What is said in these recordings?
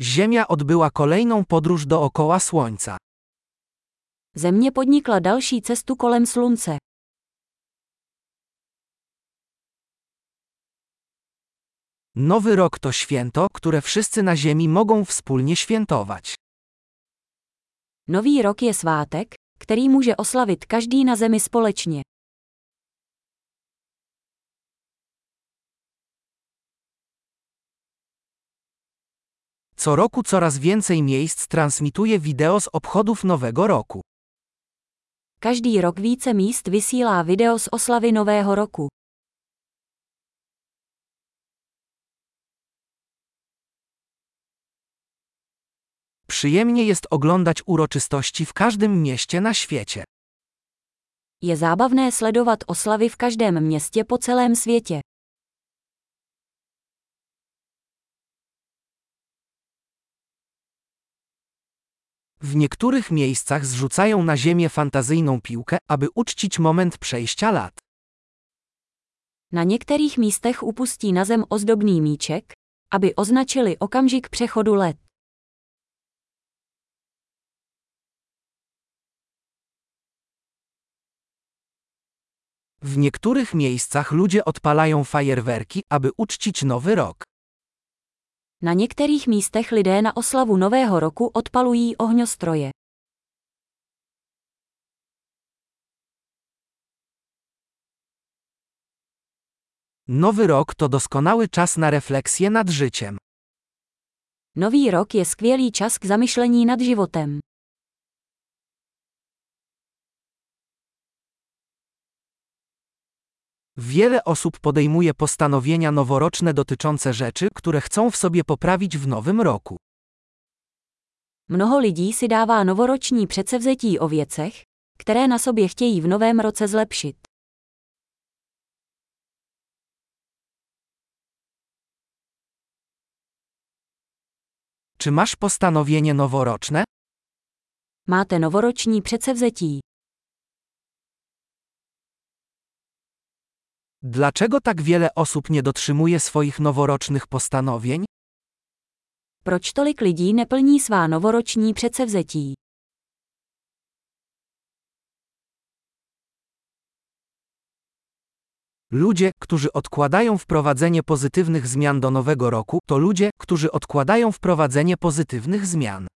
Ziemia odbyła kolejną podróż dookoła Słońca. Země podnikla další cestu kolem slunce. Nowy rok to święto, które wszyscy na Ziemi mogą wspólnie świętować. Nový rok je svátek, který může oslavit každý na zemi společně. Co roku coraz więcej miejsc transmituje wideo z obchodów Nowego Roku. Každý rok více míst vysílá video z oslavy Nového roku. Przyjemnie jest oglądać uroczystości w każdym mieście na świecie. Je zábavné sledovat oslavy v každém městě po celém světě. W niektórych miejscach zrzucają na ziemię fantazyjną piłkę, aby uczcić moment przejścia lat. Na některých místech upustí na zem ozdobný míček, aby označili okamžik přechodu let. W niektórych miejscach ludzie odpalają fajerwerki, aby uczcić nowy rok. Na některých místech lidé na oslavu Nového roku odpalují ohňostroje. Nowy rok to doskonały czas na refleksję nad życiem. Nový rok je skvělý čas k zamyšlení nad životem. Wiele osób podejmuje postanowienia noworoczne dotyczące rzeczy, które chcą w sobie poprawić w nowym roku. Mnoho lidí si dává novoroční předsevzetí o věcech, které na sobě chtějí v novém roce zlepšit. Czy masz postanowienie noworoczne? Máte novoroční předsevzetí. Dlaczego tak wiele osób nie dotrzymuje swoich noworocznych postanowień? Proč tolik lidí neplní svá novoroční předsevzetí? Ludzie, którzy odkładają wprowadzenie pozytywnych zmian do nowego roku, to ludzie, którzy odkładają wprowadzenie pozytywnych zmian.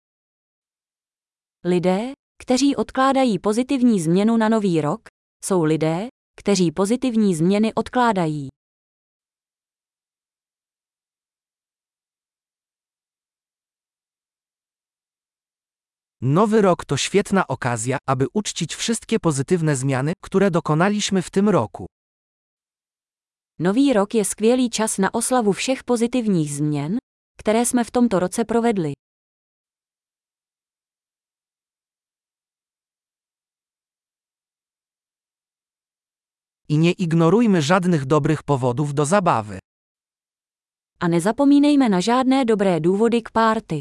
Lidé, kteří odkládají pozitivní změnu na nový rok, jsou lidé, kteří pozitivní změny odkládají. Nowy rok to świetna okazja, aby uczcić wszystkie pozytywne zmiany, które dokonaliśmy w tym roku. Nový rok je skvělý čas na oslavu všech pozitivních změn, které jsme v tomto roce provedli. I nie ignorujmy żadnych dobrych powodów do zabawy. A nezapomínejme na žádné dobré důvody k párty.